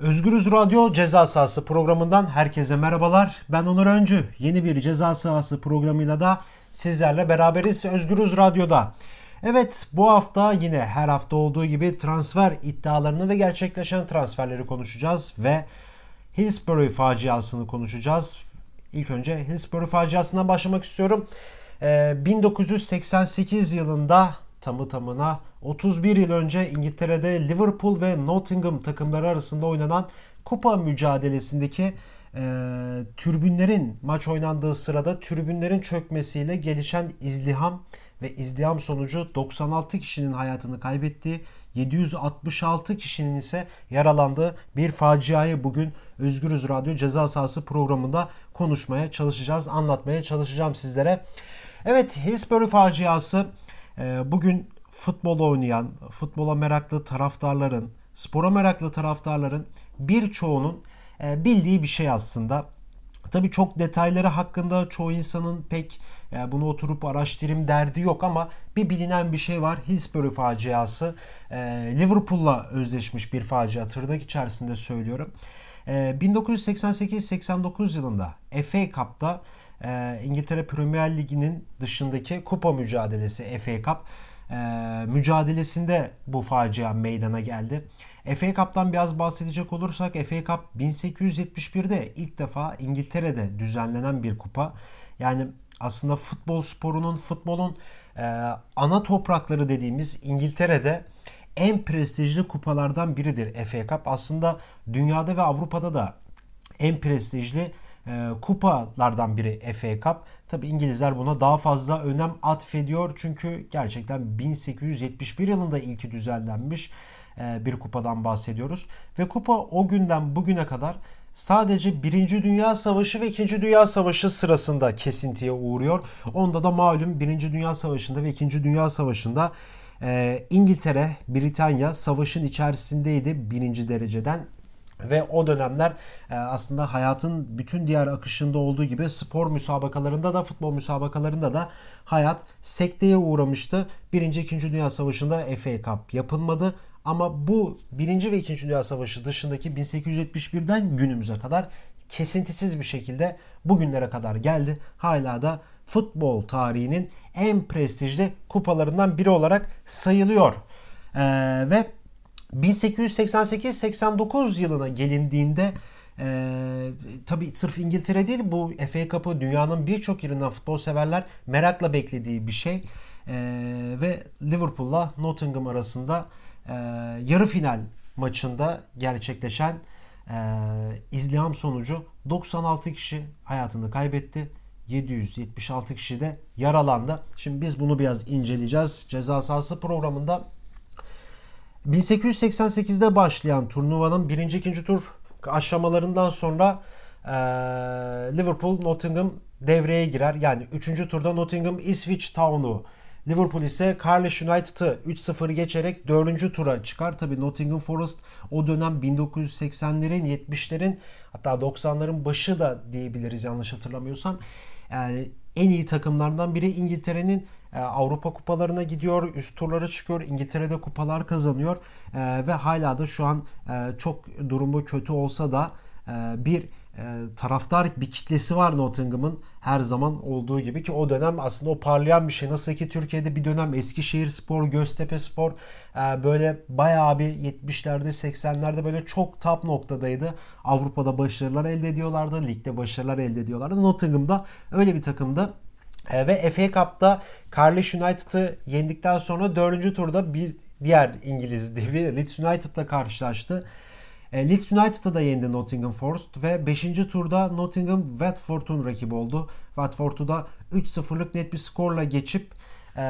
Özgürüz Radyo Ceza Sahası programından herkese merhabalar. Ben Onur Öncü. Yeni bir Ceza Sahası programıyla da sizlerle beraberiz Özgürüz Radyo'da. Evet bu hafta yine her hafta olduğu gibi transfer iddialarını ve gerçekleşen transferleri konuşacağız ve Hillsborough faciasını konuşacağız. İlk önce Hillsborough faciasından başlamak istiyorum. Ee, 1988 yılında tamı tamına 31 yıl önce İngiltere'de Liverpool ve Nottingham takımları arasında oynanan kupa mücadelesindeki e, türbünlerin maç oynandığı sırada türbünlerin çökmesiyle gelişen izdiham ve izdiham sonucu 96 kişinin hayatını kaybettiği 766 kişinin ise yaralandığı bir faciayı bugün Özgürüz Radyo Ceza Sahası programında konuşmaya çalışacağız, anlatmaya çalışacağım sizlere. Evet, Hillsborough faciası bugün futbol oynayan, futbola meraklı taraftarların, spora meraklı taraftarların birçoğunun e, bildiği bir şey aslında. Tabii çok detayları hakkında çoğu insanın pek yani bunu oturup araştırayım derdi yok ama bir bilinen bir şey var. Hillsborough faciası. E, Liverpool'la özleşmiş bir facia tırnak içerisinde söylüyorum. E, 1988-89 yılında FA Cup'ta e, İngiltere Premier Ligi'nin dışındaki kupa mücadelesi FA Cup e, mücadelesinde bu facia meydana geldi. FA Cup'tan biraz bahsedecek olursak FA Cup 1871'de ilk defa İngiltere'de düzenlenen bir kupa. Yani aslında futbol sporunun, futbolun e, ana toprakları dediğimiz İngiltere'de en prestijli kupalardan biridir FA Cup. Aslında dünyada ve Avrupa'da da en prestijli e, kupalardan biri FA Cup. Tabi İngilizler buna daha fazla önem atfediyor çünkü gerçekten 1871 yılında ilki düzenlenmiş e, bir kupadan bahsediyoruz. Ve kupa o günden bugüne kadar sadece 1. Dünya Savaşı ve 2. Dünya Savaşı sırasında kesintiye uğruyor. Onda da malum 1. Dünya Savaşı'nda ve 2. Dünya Savaşı'nda e, İngiltere, Britanya savaşın içerisindeydi birinci dereceden ve o dönemler e, aslında hayatın bütün diğer akışında olduğu gibi spor müsabakalarında da futbol müsabakalarında da hayat sekteye uğramıştı. Birinci, ikinci Dünya Savaşı'nda FA Cup yapılmadı. Ama bu Birinci ve İkinci Dünya Savaşı dışındaki 1871'den günümüze kadar kesintisiz bir şekilde bugünlere kadar geldi. Hala da futbol tarihinin en prestijli kupalarından biri olarak sayılıyor. Ee, ve 1888-89 yılına gelindiğinde e, tabi sırf İngiltere değil bu FA Cup'ı dünyanın birçok yerinden futbol severler merakla beklediği bir şey. E, ve Liverpool'la Nottingham arasında e, yarı final maçında gerçekleşen e, izliham sonucu 96 kişi hayatını kaybetti. 776 kişi de yaralandı. Şimdi biz bunu biraz inceleyeceğiz. Ceza sahası programında 1888'de başlayan turnuvanın birinci ikinci tur aşamalarından sonra e, Liverpool Nottingham devreye girer. Yani üçüncü turda Nottingham Ipswich Town'u Liverpool ise Cardiff United'ı 3-0 geçerek 4. tura çıkar. Tabi Nottingham Forest o dönem 1980'lerin 70'lerin hatta 90'ların başı da diyebiliriz yanlış hatırlamıyorsam. Yani en iyi takımlardan biri İngiltere'nin Avrupa kupalarına gidiyor, üst turlara çıkıyor, İngiltere'de kupalar kazanıyor e, ve hala da şu an e, çok durumu kötü olsa da bir taraftar bir kitlesi var Nottingham'ın her zaman olduğu gibi ki o dönem aslında o parlayan bir şey. Nasıl ki Türkiye'de bir dönem Eskişehir Spor, Göztepe Spor böyle bayağı bir 70'lerde 80'lerde böyle çok top noktadaydı. Avrupa'da başarılar elde ediyorlardı, ligde başarılar elde ediyorlardı. Nottingham'da öyle bir takımda e, ve FA Cup'ta Cardiff United'ı yendikten sonra 4. turda bir diğer İngiliz devi Leeds United'la karşılaştı. E, Leeds United'ı da yendi Nottingham Forest ve 5. turda Nottingham Watford'un rakibi oldu. Watford'u da 3-0'lık net bir skorla geçip e,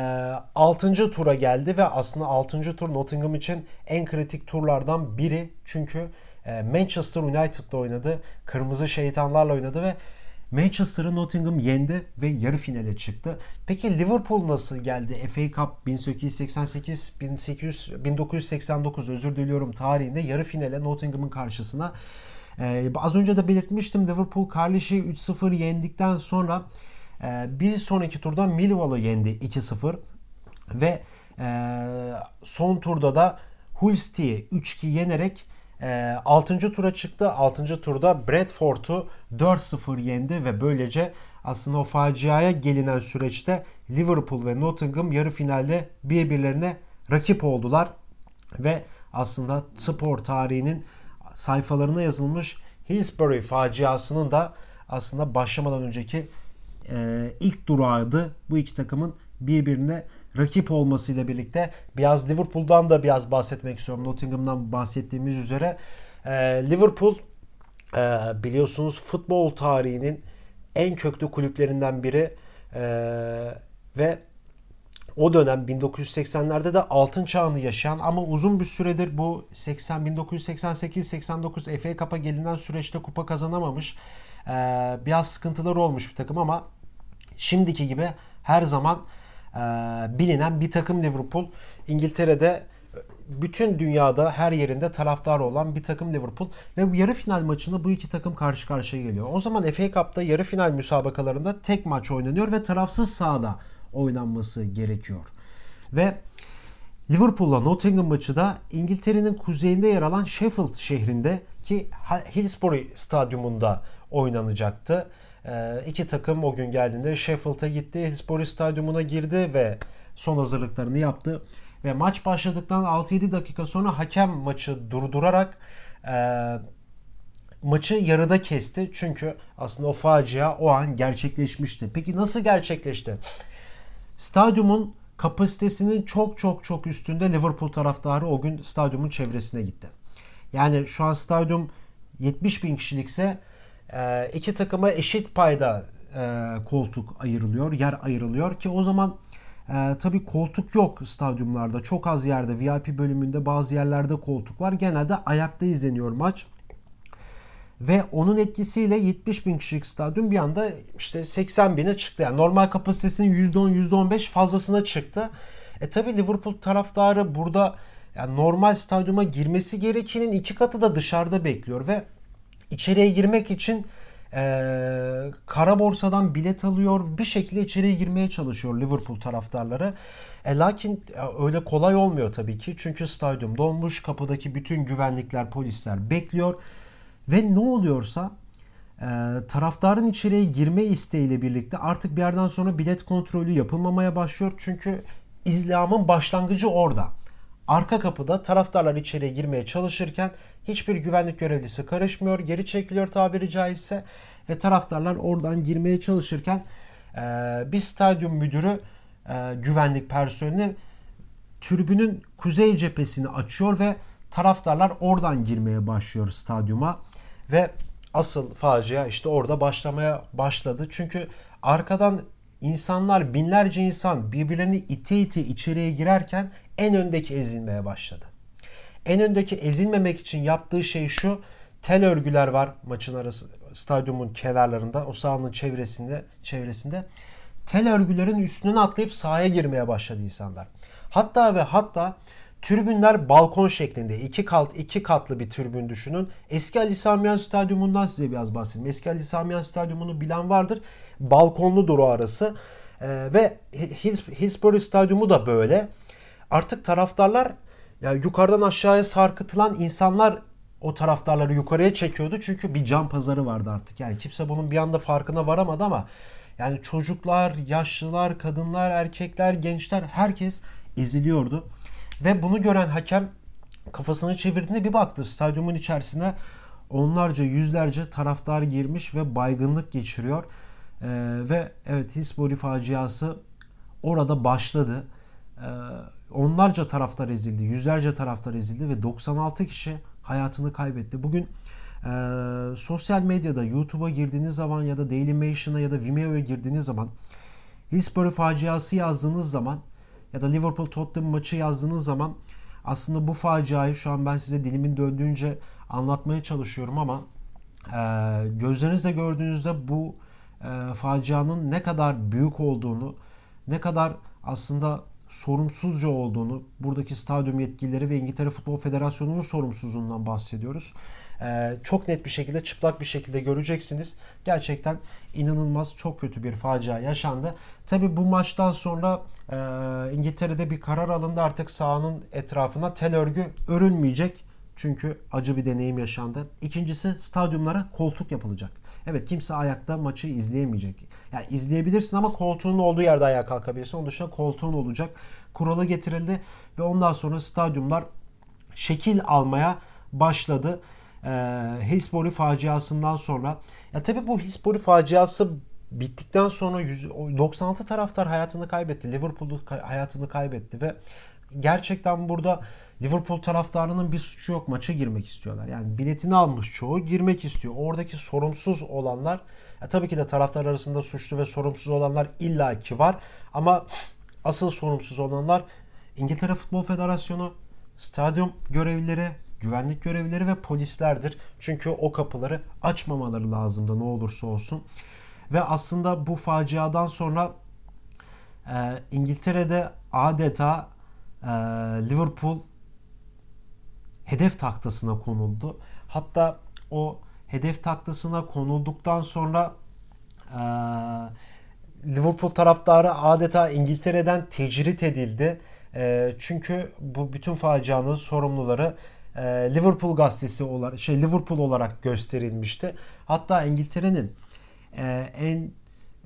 6. tura geldi ve aslında 6. tur Nottingham için en kritik turlardan biri. Çünkü e, Manchester United'la oynadı. Kırmızı şeytanlarla oynadı ve Manchester'ı Nottingham yendi ve yarı finale çıktı. Peki Liverpool nasıl geldi? FA Cup 1888 1800 1989 özür diliyorum tarihinde yarı finale Nottingham'ın karşısına ee, az önce de belirtmiştim Liverpool Carlish'i 3-0 yendikten sonra e, bir sonraki turda Millwall'ı yendi 2-0 ve e, son turda da Hull City'yi 3-2 yenerek E, 6. tura çıktı. 6. turda Bradford'u 4-0 yendi ve böylece aslında o faciaya gelinen süreçte Liverpool ve Nottingham yarı finalde birbirlerine rakip oldular ve aslında spor tarihinin sayfalarına yazılmış Hillsbury faciasının da aslında başlamadan önceki e, ilk durağıydı. Bu iki takımın birbirine rakip olmasıyla birlikte biraz Liverpool'dan da biraz bahsetmek istiyorum. Nottingham'dan bahsettiğimiz üzere. E, Liverpool e, biliyorsunuz futbol tarihinin en köklü kulüplerinden biri e, ve o dönem 1980'lerde de altın çağını yaşayan ama uzun bir süredir bu 80 1988-89 FA Cup'a gelinen süreçte kupa kazanamamış. Ee, biraz sıkıntıları olmuş bir takım ama şimdiki gibi her zaman bilinen bir takım Liverpool. İngiltere'de bütün dünyada her yerinde taraftarı olan bir takım Liverpool ve bu yarı final maçında bu iki takım karşı karşıya geliyor. O zaman FA Cup'ta yarı final müsabakalarında tek maç oynanıyor ve tarafsız sahada oynanması gerekiyor. Ve Liverpool'la Nottingham maçı da İngiltere'nin kuzeyinde yer alan Sheffield şehrinde ki Hillsborough stadyumunda oynanacaktı. Ee, iki takım o gün geldiğinde Sheffield'a gitti, Hillsborough stadyumuna girdi ve son hazırlıklarını yaptı. Ve maç başladıktan 6-7 dakika sonra hakem maçı durdurarak e, maçı yarıda kesti. Çünkü aslında o facia o an gerçekleşmişti. Peki nasıl gerçekleşti? Stadyumun kapasitesinin çok çok çok üstünde Liverpool taraftarı o gün stadyumun çevresine gitti. Yani şu an stadyum 70 bin kişilikse e, iki takıma eşit payda e, koltuk ayrılıyor, yer ayrılıyor ki o zaman e, tabii koltuk yok stadyumlarda. Çok az yerde VIP bölümünde bazı yerlerde koltuk var. Genelde ayakta izleniyor maç. Ve onun etkisiyle 70 bin kişilik stadyum bir anda işte 80 bine çıktı. Yani normal kapasitesinin %10, %15 fazlasına çıktı. E tabi Liverpool taraftarı burada yani normal stadyuma girmesi gerekenin iki katı da dışarıda bekliyor ve içeriye girmek için e, kara borsadan bilet alıyor. Bir şekilde içeriye girmeye çalışıyor Liverpool taraftarları. E, lakin e, öyle kolay olmuyor tabii ki. Çünkü stadyum dolmuş. Kapıdaki bütün güvenlikler, polisler bekliyor. Ve ne oluyorsa e, taraftarın içeriye girme isteğiyle birlikte artık bir yerden sonra bilet kontrolü yapılmamaya başlıyor. Çünkü izlamın başlangıcı orada. Arka kapıda taraftarlar içeriye girmeye çalışırken hiçbir güvenlik görevlisi karışmıyor, geri çekiliyor tabiri caizse ve taraftarlar oradan girmeye çalışırken e, bir stadyum müdürü e, güvenlik personeli tribünün kuzey cephesini açıyor ve taraftarlar oradan girmeye başlıyor stadyuma. Ve asıl facia işte orada başlamaya başladı. Çünkü arkadan insanlar binlerce insan birbirlerini ite ite içeriye girerken en öndeki ezilmeye başladı. En öndeki ezilmemek için yaptığı şey şu. Tel örgüler var maçın arası stadyumun kenarlarında, o sahanın çevresinde, çevresinde. Tel örgülerin üstüne atlayıp sahaya girmeye başladı insanlar. Hatta ve hatta Tribünler balkon şeklinde. iki kat iki katlı bir tribün düşünün. Eski Ali Sami Stadyumundan size biraz bahsedeyim. Eski Ali Sami Stadyumunu bilen vardır. Balkonludur o arası. Ee, ve Hillsborough Stadyumu da böyle. Artık taraftarlar yani yukarıdan aşağıya sarkıtılan insanlar o taraftarları yukarıya çekiyordu. Çünkü bir can pazarı vardı artık. Yani kimse bunun bir anda farkına varamadı ama yani çocuklar, yaşlılar, kadınlar, erkekler, gençler herkes eziliyordu. Ve bunu gören hakem kafasını çevirdiğinde bir baktı stadyumun içerisine onlarca yüzlerce taraftar girmiş ve baygınlık geçiriyor. Ee, ve evet Hisbori faciası orada başladı. Ee, onlarca taraftar ezildi, yüzlerce taraftar ezildi ve 96 kişi hayatını kaybetti. Bugün e, sosyal medyada YouTube'a girdiğiniz zaman ya da Dailymotion'a ya da Vimeo'ya girdiğiniz zaman Hillsborough faciası yazdığınız zaman ya da Liverpool Tottenham maçı yazdığınız zaman aslında bu faciayı şu an ben size dilimin döndüğünce anlatmaya çalışıyorum ama e, gözlerinizle gördüğünüzde bu e, facianın ne kadar büyük olduğunu, ne kadar aslında sorumsuzca olduğunu, buradaki stadyum yetkilileri ve İngiltere Futbol Federasyonu'nun sorumsuzluğundan bahsediyoruz. Ee, çok net bir şekilde, çıplak bir şekilde göreceksiniz. Gerçekten inanılmaz çok kötü bir facia yaşandı. Tabi bu maçtan sonra e, İngiltere'de bir karar alındı artık sahanın etrafına tel örgü örülmeyecek. Çünkü acı bir deneyim yaşandı. İkincisi stadyumlara koltuk yapılacak. Evet kimse ayakta maçı izleyemeyecek. Yani izleyebilirsin ama koltuğun olduğu yerde ayağa kalkabilirsin. Onun dışında koltuğun olacak. Kuralı getirildi ve ondan sonra stadyumlar şekil almaya başladı. Ee, Hillsborough faciasından sonra. Ya tabii bu Hillsborough faciası bittikten sonra 96 taraftar hayatını kaybetti. Liverpool hayatını kaybetti ve gerçekten burada Liverpool taraftarının bir suçu yok. Maça girmek istiyorlar. Yani biletini almış çoğu girmek istiyor. Oradaki sorumsuz olanlar ya tabii ki de taraftar arasında suçlu ve sorumsuz olanlar illaki var. Ama asıl sorumsuz olanlar İngiltere Futbol Federasyonu, stadyum görevlileri, güvenlik görevlileri ve polislerdir. Çünkü o kapıları açmamaları lazımdı ne olursa olsun. Ve aslında bu faciadan sonra e, İngiltere'de adeta e, Liverpool hedef taktasına konuldu. Hatta o hedef taktasına konulduktan sonra e, Liverpool taraftarı adeta İngiltere'den tecrit edildi. E, çünkü bu bütün facianın sorumluları e, Liverpool gazetesi olarak şey Liverpool olarak gösterilmişti. Hatta İngiltere'nin e, en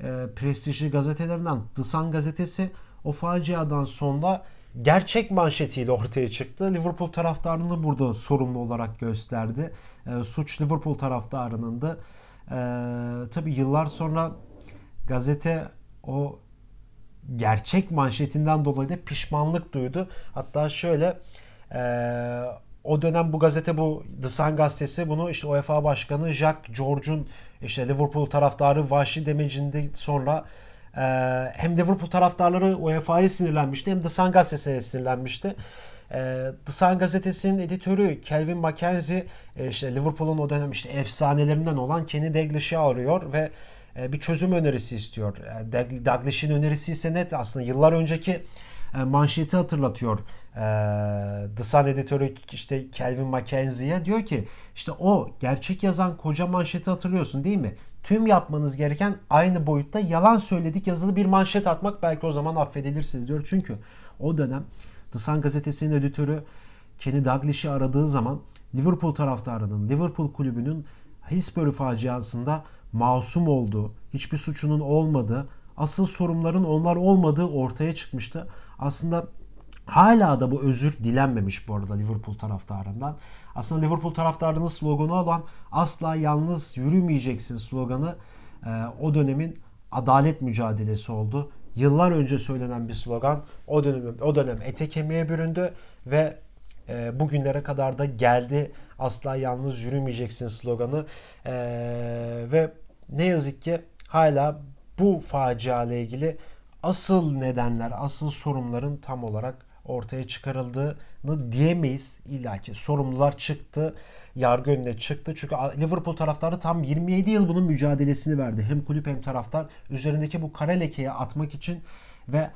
e, prestijli gazetelerinden The Sun gazetesi o faciadan sonra gerçek manşetiyle ortaya çıktı. Liverpool taraftarını burada sorumlu olarak gösterdi. E, suç Liverpool taraftarının da. E, tabii yıllar sonra gazete o gerçek manşetinden dolayı da pişmanlık duydu. Hatta şöyle e, o dönem bu gazete bu The Sun gazetesi bunu işte UEFA Başkanı Jack George'un işte Liverpool taraftarı vahşi demecinde sonra e, hem Liverpool taraftarları UEFA'ya sinirlenmişti hem The Sun gazetesine sinirlenmişti. E, The Sun gazetesinin editörü Kelvin Mackenzie e, işte Liverpool'un o dönem işte efsanelerinden olan Kenny Dalglish'i arıyor ve e, bir çözüm önerisi istiyor. E, Dalglish'in önerisi ise net aslında yıllar önceki manşeti hatırlatıyor. The Sun editörü işte Kelvin Mackenzie'ye diyor ki işte o gerçek yazan koca manşeti hatırlıyorsun değil mi? Tüm yapmanız gereken aynı boyutta yalan söyledik yazılı bir manşet atmak belki o zaman affedilirsiniz diyor. Çünkü o dönem The Sun gazetesinin editörü Kenny Dalglish'i aradığı zaman Liverpool taraftarının, Liverpool kulübünün Hillsborough faciasında masum olduğu, hiçbir suçunun olmadığı, asıl sorumların onlar olmadığı ortaya çıkmıştı. Aslında hala da bu özür dilenmemiş bu arada Liverpool taraftarından. Aslında Liverpool taraftarının sloganı olan asla yalnız yürümeyeceksin sloganı e, o dönemin adalet mücadelesi oldu. Yıllar önce söylenen bir slogan o dönem o dönem ete kemiğe büründü ve e, bugünlere kadar da geldi. Asla yalnız yürümeyeceksin sloganı e, ve ne yazık ki hala bu facia ile ilgili asıl nedenler, asıl sorunların tam olarak ortaya çıkarıldığını diyemeyiz. İlla ki sorumlular çıktı, yargı önüne çıktı. Çünkü Liverpool taraftarı tam 27 yıl bunun mücadelesini verdi. Hem kulüp hem taraftar üzerindeki bu kara lekeyi atmak için ve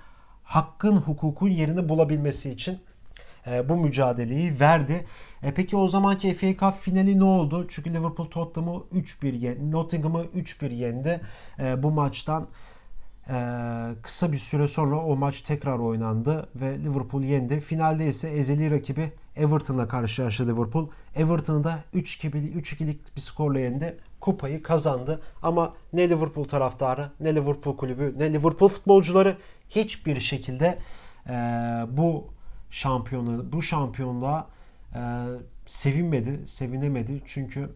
hakkın, hukukun yerini bulabilmesi için e, bu mücadeleyi verdi. E peki o zamanki FA Cup finali ne oldu? Çünkü Liverpool Tottenham'ı 3-1 yendi. Nottingham'ı 3-1 yendi. E, bu maçtan kısa bir süre sonra o maç tekrar oynandı ve Liverpool yendi. Finalde ise ezeli rakibi Everton'la karşılaştı Liverpool. Everton'ı da 3-2'lik bir skorla yendi. Kupayı kazandı ama ne Liverpool taraftarı, ne Liverpool kulübü, ne Liverpool futbolcuları hiçbir şekilde e, bu şampiyonu, bu şampiyonluğa e, sevinmedi, sevinemedi. Çünkü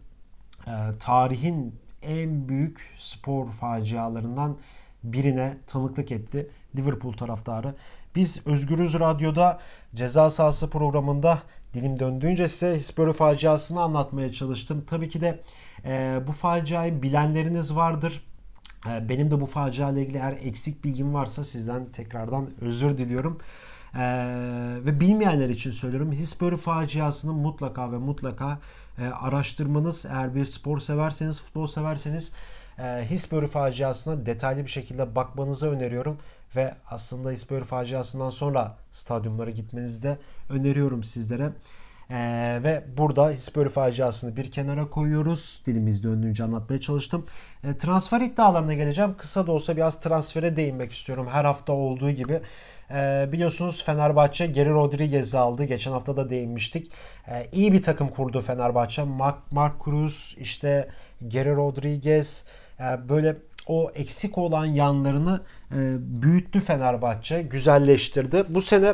e, tarihin en büyük spor facialarından birine tanıklık etti Liverpool taraftarı. Biz Özgürüz Radyo'da ceza sahası programında dilim döndüğünce size Hillsborough faciasını anlatmaya çalıştım. Tabii ki de e, bu faciayı bilenleriniz vardır. E, benim de bu facia ile ilgili eğer eksik bilgim varsa sizden tekrardan özür diliyorum. Ee, ve bilmeyenler için söylüyorum. Hillsborough faciasını mutlaka ve mutlaka e, araştırmanız eğer bir spor severseniz, futbol severseniz e, Hillsborough faciasına detaylı bir şekilde bakmanızı öneriyorum. Ve aslında Hillsborough faciasından sonra stadyumlara gitmenizi de öneriyorum sizlere. Ee, ve burada Hillsborough faciasını bir kenara koyuyoruz. Dilimiz döndüğünce anlatmaya çalıştım. Ee, transfer iddialarına geleceğim. Kısa da olsa biraz transfere değinmek istiyorum. Her hafta olduğu gibi. Ee, biliyorsunuz Fenerbahçe Geri Rodriguez'i aldı. Geçen hafta da değinmiştik. Ee, iyi bir takım kurdu Fenerbahçe. Mark, Mark Cruz, işte Geri Rodriguez e, böyle o eksik olan yanlarını e, büyüttü Fenerbahçe. Güzelleştirdi. Bu sene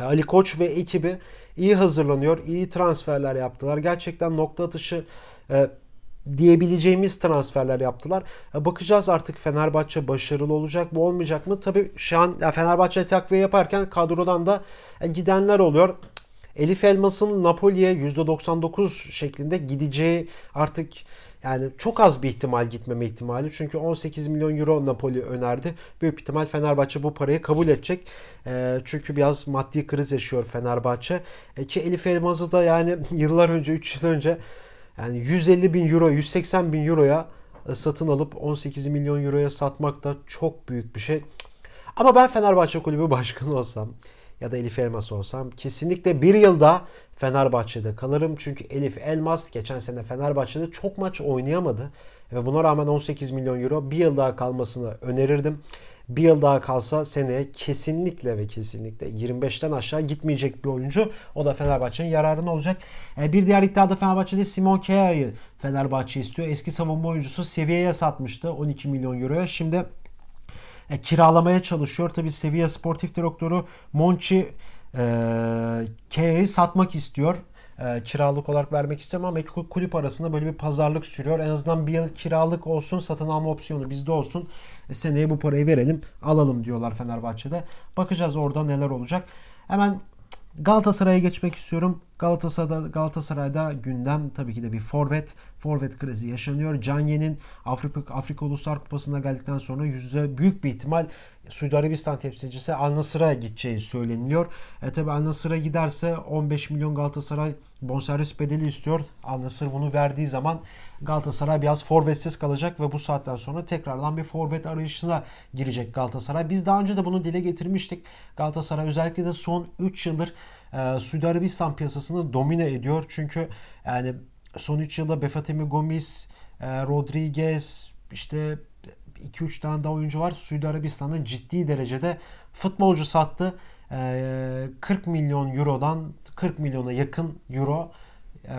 Ali Koç ve ekibi iyi hazırlanıyor. iyi transferler yaptılar. Gerçekten nokta atışı e, diyebileceğimiz transferler yaptılar. E, bakacağız artık Fenerbahçe başarılı olacak mı olmayacak mı? Tabii şu an Fenerbahçe takviye yaparken kadrodan da e, gidenler oluyor. Elif Elmas'ın Napoli'ye %99 şeklinde gideceği artık yani çok az bir ihtimal gitmeme ihtimali. Çünkü 18 milyon euro Napoli önerdi. Büyük ihtimal Fenerbahçe bu parayı kabul edecek. E, çünkü biraz maddi kriz yaşıyor Fenerbahçe. E, ki Elif Elmas'ı da yani yıllar önce 3 yıl önce yani 150 bin euro 180 bin euroya e, satın alıp 18 milyon euroya satmak da çok büyük bir şey. Ama ben Fenerbahçe Kulübü Başkanı olsam ya da Elif Elmas olsam kesinlikle bir yılda Fenerbahçe'de kalırım. Çünkü Elif Elmas geçen sene Fenerbahçe'de çok maç oynayamadı. Ve buna rağmen 18 milyon euro bir yıl daha kalmasını önerirdim. Bir yıl daha kalsa seneye kesinlikle ve kesinlikle 25'ten aşağı gitmeyecek bir oyuncu. O da Fenerbahçe'nin yararına olacak. E, bir diğer iddiada Fenerbahçe'de Simon Kea'yı Fenerbahçe istiyor. Eski savunma oyuncusu seviyeye satmıştı 12 milyon euroya. Şimdi e, kiralamaya çalışıyor. Tabi Sevilla Sportif Direktörü Monchi e, Kea'yı satmak istiyor. E, kiralık olarak vermek istemiyor ama kulüp arasında böyle bir pazarlık sürüyor. En azından bir yıl kiralık olsun, satın alma opsiyonu bizde olsun. E, seneye bu parayı verelim, alalım diyorlar Fenerbahçe'de. Bakacağız orada neler olacak. Hemen Galatasaray'a geçmek istiyorum. Galatasaray'da, Galatasaray'da gündem tabii ki de bir forvet. Forvet krizi yaşanıyor. Canye'nin Afrika, Afrika Uluslar Kupası'na geldikten sonra yüzde büyük bir ihtimal Suudi Arabistan temsilcisi Al Nasır'a gideceği söyleniyor. E tabi Al Nasır'a giderse 15 milyon Galatasaray bonservis bedeli istiyor. Al Nasır bunu verdiği zaman Galatasaray biraz forvetsiz kalacak ve bu saatten sonra tekrardan bir forvet arayışına girecek Galatasaray. Biz daha önce de bunu dile getirmiştik. Galatasaray özellikle de son 3 yıldır e, Suudi Arabistan piyasasını domine ediyor. Çünkü yani son 3 yılda Befatemi Gomis, e, Rodriguez, işte 2-3 tane daha oyuncu var. Suudi Arabistan'da ciddi derecede futbolcu sattı. 40 e, milyon eurodan 40 milyona yakın euro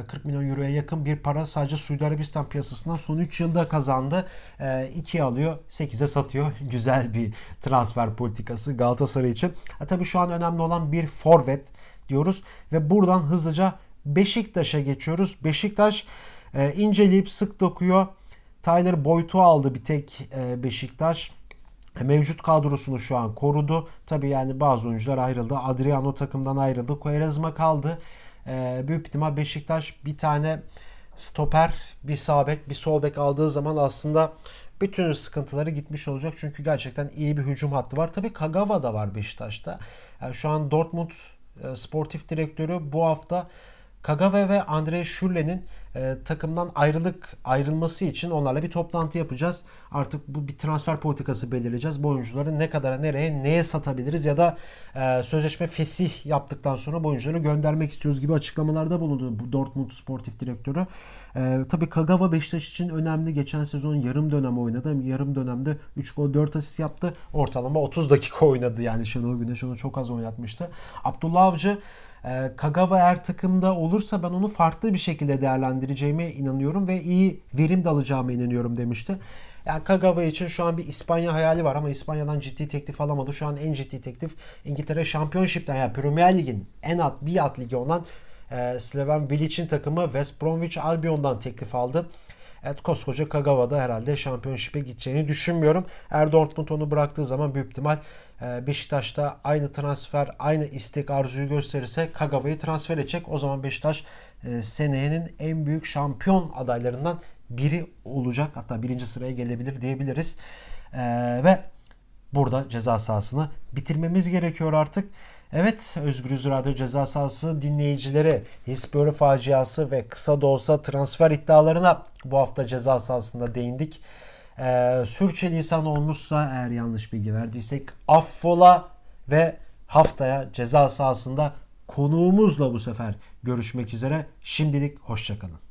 40 milyon euroya yakın bir para sadece Suudi Arabistan piyasasından son 3 yılda kazandı. 2'ye alıyor, 8'e satıyor. Güzel bir transfer politikası Galatasaray için. E, tabii şu an önemli olan bir forvet diyoruz ve buradan hızlıca Beşiktaş'a geçiyoruz. Beşiktaş e, inceleyip sık dokuyor. Tyler Boyd'u aldı bir tek e, Beşiktaş. Mevcut kadrosunu şu an korudu. Tabi yani bazı oyuncular ayrıldı. Adriano takımdan ayrıldı. Quaresma kaldı. E, büyük ihtimal Beşiktaş bir tane stoper, bir sağ bek, bir sol bek aldığı zaman aslında bütün sıkıntıları gitmiş olacak. Çünkü gerçekten iyi bir hücum hattı var. Tabi Kagawa da var Beşiktaş'ta. Yani şu an Dortmund e, sportif direktörü bu hafta Kagawa ve Andre Schürrle'nin e, takımdan ayrılık ayrılması için onlarla bir toplantı yapacağız. Artık bu bir transfer politikası belirleyeceğiz. Bu oyuncuları ne kadar nereye neye satabiliriz ya da e, sözleşme fesih yaptıktan sonra bu oyuncuları göndermek istiyoruz gibi açıklamalarda bulundu bu Dortmund sportif direktörü. E, tabii Kagawa Beşiktaş için önemli. Geçen sezon yarım dönem oynadı. Yarım dönemde 3 gol 4 asist yaptı. Ortalama 30 dakika oynadı yani Şenol Güneş onu çok az oynatmıştı. Abdullah Avcı e, Kagawa eğer takımda olursa ben onu farklı bir şekilde değerlendireceğime inanıyorum ve iyi verim de alacağıma inanıyorum demişti. Yani Kagawa için şu an bir İspanya hayali var ama İspanya'dan ciddi teklif alamadı. Şu an en ciddi teklif İngiltere Championship'ten yani Premier Lig'in en alt bir alt ligi olan e, Slaven Bilic'in takımı West Bromwich Albion'dan teklif aldı. Evet koskoca Kagawa'da herhalde şampiyonşipe gideceğini düşünmüyorum. Eğer Dortmund onu bıraktığı zaman büyük ihtimal Beşiktaş'ta aynı transfer, aynı istek arzuyu gösterirse Kagawa'yı transfer edecek. O zaman Beşiktaş e, seneyenin en büyük şampiyon adaylarından biri olacak. Hatta birinci sıraya gelebilir diyebiliriz. E, ve burada ceza sahasını bitirmemiz gerekiyor artık. Evet Özgürüz Radyo ceza sahası dinleyicileri Hispori faciası ve kısa da olsa transfer iddialarına bu hafta ceza sahasında değindik. Ee, sürçülisan olmuşsa eğer yanlış bilgi verdiysek affola ve haftaya ceza sahasında konuğumuzla bu sefer görüşmek üzere. Şimdilik hoşçakalın.